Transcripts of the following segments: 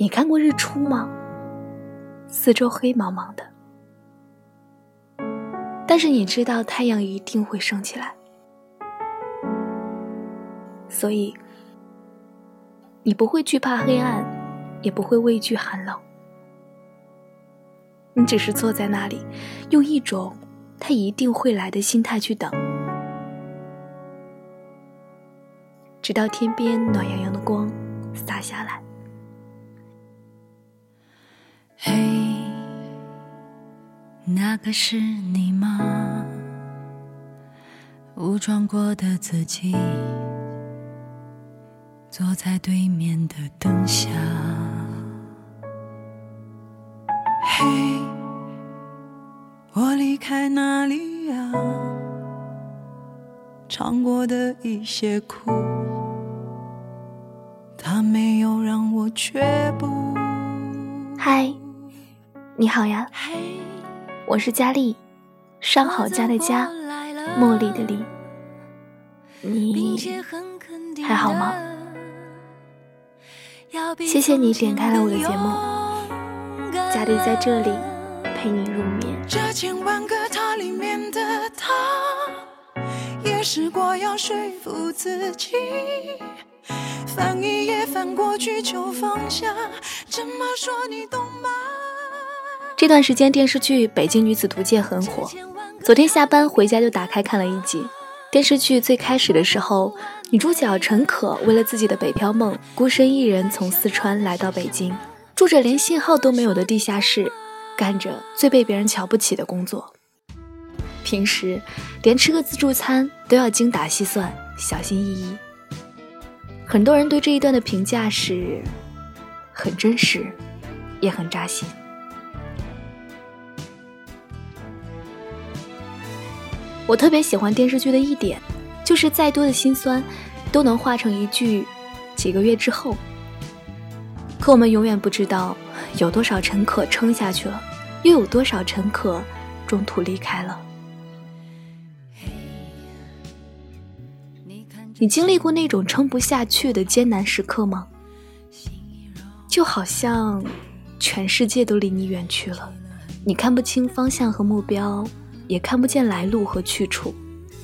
你看过日出吗？四周黑茫茫的，但是你知道太阳一定会升起来，所以你不会惧怕黑暗，也不会畏惧寒冷。你只是坐在那里，用一种它一定会来的心态去等，直到天边暖洋洋的光洒下来。嘿，那个是你吗？武装过的自己，坐在对面的灯下。嘿，我离开哪里呀？尝过的一些苦，它没有让我却步。嗨。你好呀，我是佳丽，上好佳的佳，茉莉的莉。你还好吗？谢谢你点开了我的节目，佳丽在这里陪你入眠。这千万个他里面的他，也试过要说服自己，翻一页翻过去就放下。怎么说你懂？这段时间电视剧《北京女子图鉴》很火，昨天下班回家就打开看了一集。电视剧最开始的时候，女主角陈可为了自己的北漂梦，孤身一人从四川来到北京，住着连信号都没有的地下室，干着最被别人瞧不起的工作。平时连吃个自助餐都要精打细算、小心翼翼。很多人对这一段的评价是，很真实，也很扎心。我特别喜欢电视剧的一点，就是再多的心酸，都能化成一句“几个月之后”。可我们永远不知道，有多少陈可撑下去了，又有多少陈可中途离开了。你经历过那种撑不下去的艰难时刻吗？就好像全世界都离你远去了，你看不清方向和目标。也看不见来路和去处，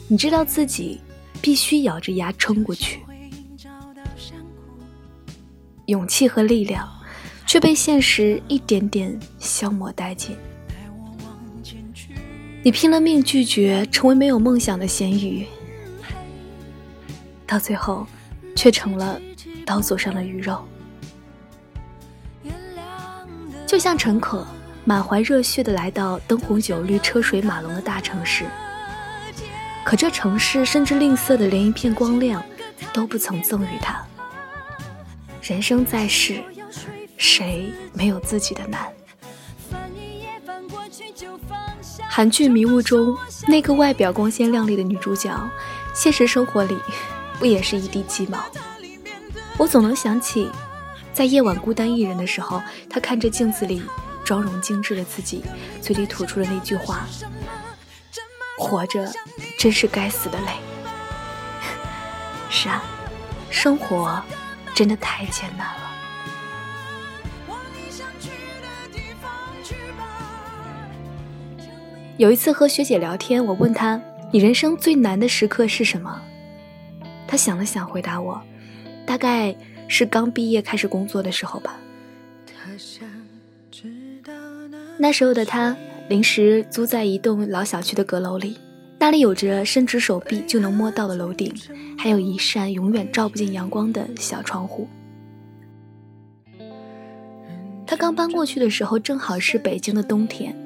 你知道自己必须咬着牙撑过去，勇气和力量却被现实一点点消磨殆尽。你拼了命拒绝成为没有梦想的咸鱼，到最后却成了刀俎上的鱼肉。就像陈可。满怀热血的来到灯红酒绿、车水马龙的大城市，可这城市甚至吝啬的连一片光亮都不曾赠予他。人生在世，谁没有自己的难？韩剧《迷雾》中那个外表光鲜亮丽的女主角，现实生活里不也是一地鸡毛？我总能想起，在夜晚孤单一人的时候，她看着镜子里。妆容精致的自己，嘴里吐出了那句话：“活着真是该死的累。”是啊，生活真的太艰难了。有一次和学姐聊天，我问她：“你人生最难的时刻是什么？”她想了想，回答我：“大概是刚毕业开始工作的时候吧。”那时候的他临时租在一栋老小区的阁楼里，那里有着伸直手臂就能摸到的楼顶，还有一扇永远照不进阳光的小窗户。他刚搬过去的时候，正好是北京的冬天。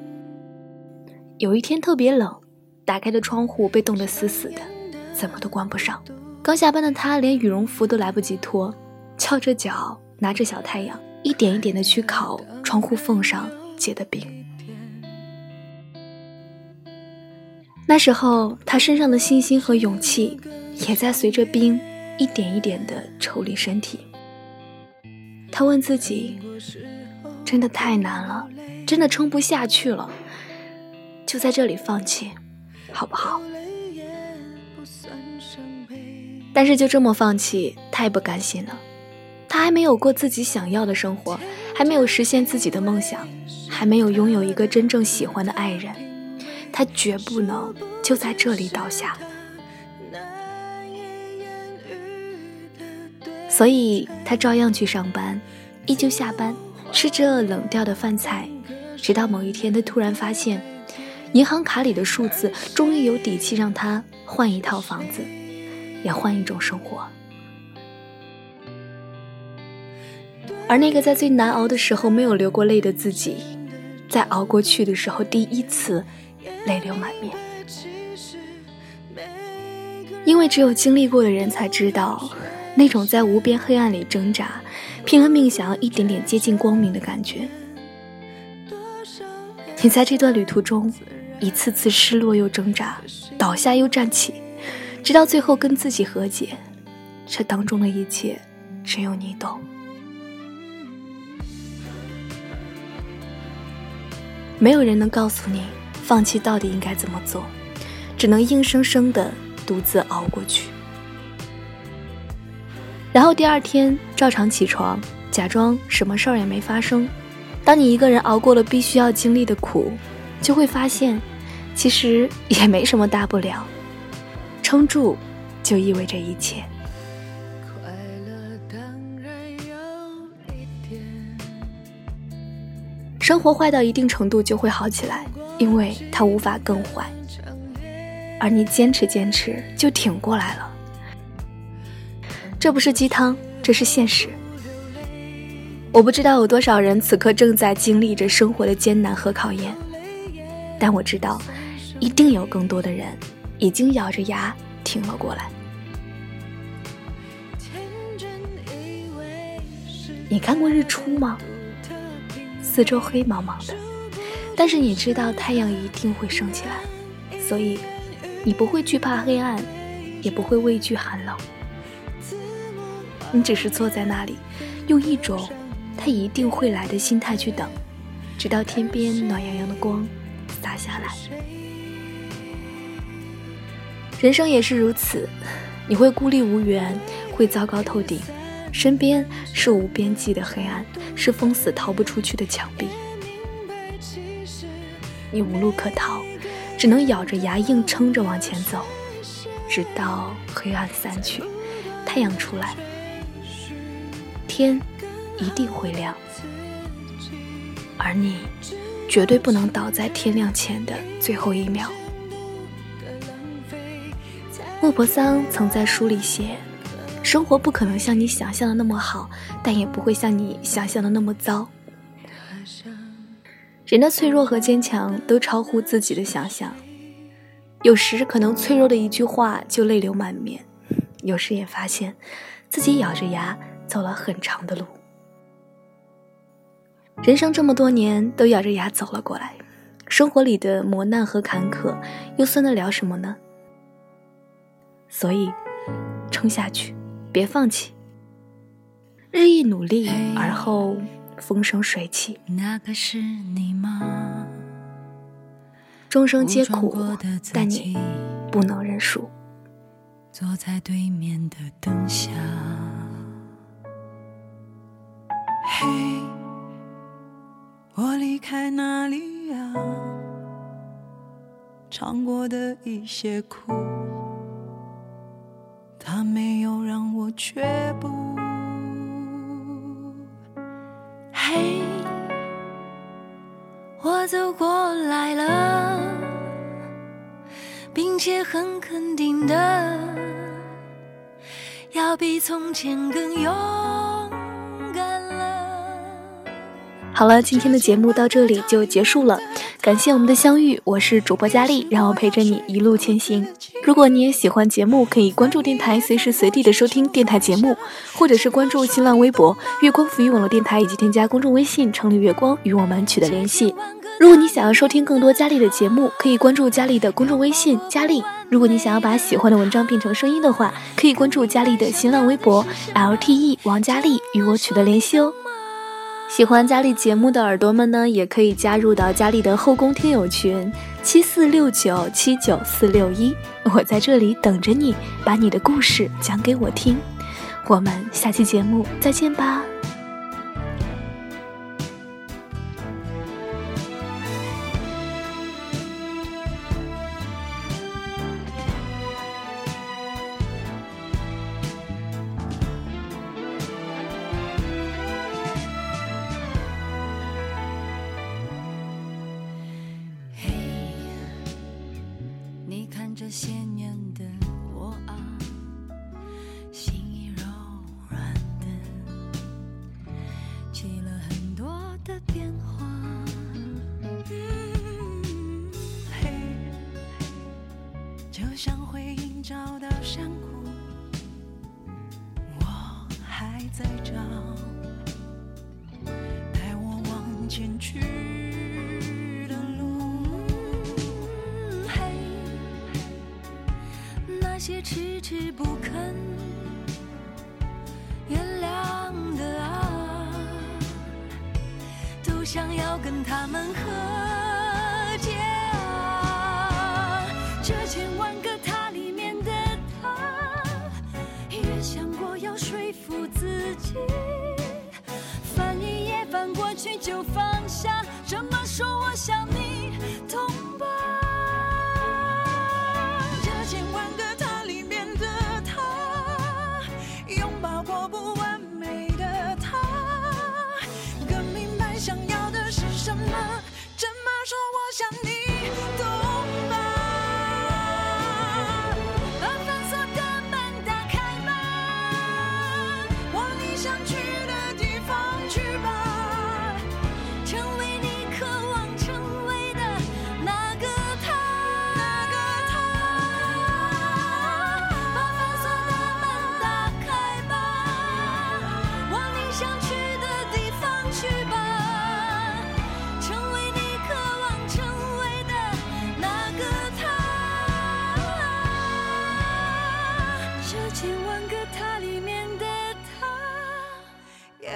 有一天特别冷，打开的窗户被冻得死死的，怎么都关不上。刚下班的他连羽绒服都来不及脱，翘着脚拿着小太阳，一点一点的去烤窗户缝上。结的冰。那时候，他身上的信心和勇气，也在随着冰一点一点的抽离身体。他问自己：“真的太难了，真的撑不下去了，就在这里放弃，好不好？”但是就这么放弃，太不甘心了。他还没有过自己想要的生活。还没有实现自己的梦想，还没有拥有一个真正喜欢的爱人，他绝不能就在这里倒下。所以他照样去上班，依旧下班，吃着冷掉的饭菜，直到某一天，他突然发现，银行卡里的数字终于有底气让他换一套房子，也换一种生活。而那个在最难熬的时候没有流过泪的自己，在熬过去的时候，第一次泪流满面。因为只有经历过的人才知道，那种在无边黑暗里挣扎，拼了命想要一点点接近光明的感觉。你在这段旅途中，一次次失落又挣扎，倒下又站起，直到最后跟自己和解。这当中的一切，只有你懂。没有人能告诉你放弃到底应该怎么做，只能硬生生的独自熬过去。然后第二天照常起床，假装什么事儿也没发生。当你一个人熬过了必须要经历的苦，就会发现，其实也没什么大不了。撑住，就意味着一切。生活坏到一定程度就会好起来，因为它无法更坏。而你坚持坚持就挺过来了。这不是鸡汤，这是现实。我不知道有多少人此刻正在经历着生活的艰难和考验，但我知道，一定有更多的人已经咬着牙挺了过来。你看过日出吗？四周黑茫茫的，但是你知道太阳一定会升起来，所以你不会惧怕黑暗，也不会畏惧寒冷。你只是坐在那里，用一种它一定会来的心态去等，直到天边暖洋洋的光洒下来。人生也是如此，你会孤立无援，会糟糕透顶。身边是无边际的黑暗，是封死逃不出去的墙壁。你无路可逃，只能咬着牙硬撑着往前走，直到黑暗散去，太阳出来，天一定会亮。而你绝对不能倒在天亮前的最后一秒。莫泊桑曾在书里写。生活不可能像你想象的那么好，但也不会像你想象的那么糟。人的脆弱和坚强都超乎自己的想象，有时可能脆弱的一句话就泪流满面，有时也发现自己咬着牙走了很长的路。人生这么多年都咬着牙走了过来，生活里的磨难和坎坷又算得了什么呢？所以，撑下去。别放弃，日益努力，而后风生水起。众生皆苦，但你不能认输。坐在对面的灯下，嘿，我离开哪里呀？尝过的一些苦。他没有让我却步。嘿，我走过来了，并且很肯定的，要比从前更勇敢了。好了，今天的节目到这里就结束了。感谢我们的相遇，我是主播佳丽，让我陪着你一路前行。如果你也喜欢节目，可以关注电台，随时随地的收听电台节目，或者是关注新浪微博“月光浮语网络电台”，以及添加公众微信“城里月光”与我们取得联系。如果你想要收听更多佳丽的节目，可以关注佳丽的公众微信“佳丽”。如果你想要把喜欢的文章变成声音的话，可以关注佳丽的新浪微博 “LTE 王佳丽”与我取得联系哦。喜欢佳丽节目的耳朵们呢，也可以加入到佳丽的后宫听友群七四六九七九四六一，我在这里等着你，把你的故事讲给我听。我们下期节目再见吧。这些年的我啊，心已柔软的，起了很多的变化。嘿，就像回忆找到山谷，我还在找。是不肯原谅的啊都想要跟他们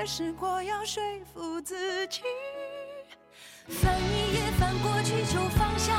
试过要说服自己。翻一页翻过去就放下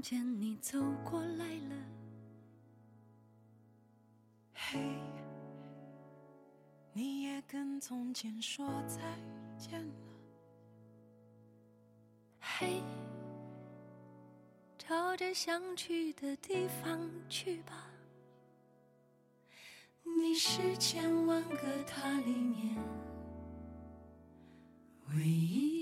见你走过来了。嘿你也跟从前说再见了。嘿朝着想去的地方去吧。你是千万个他里面唯一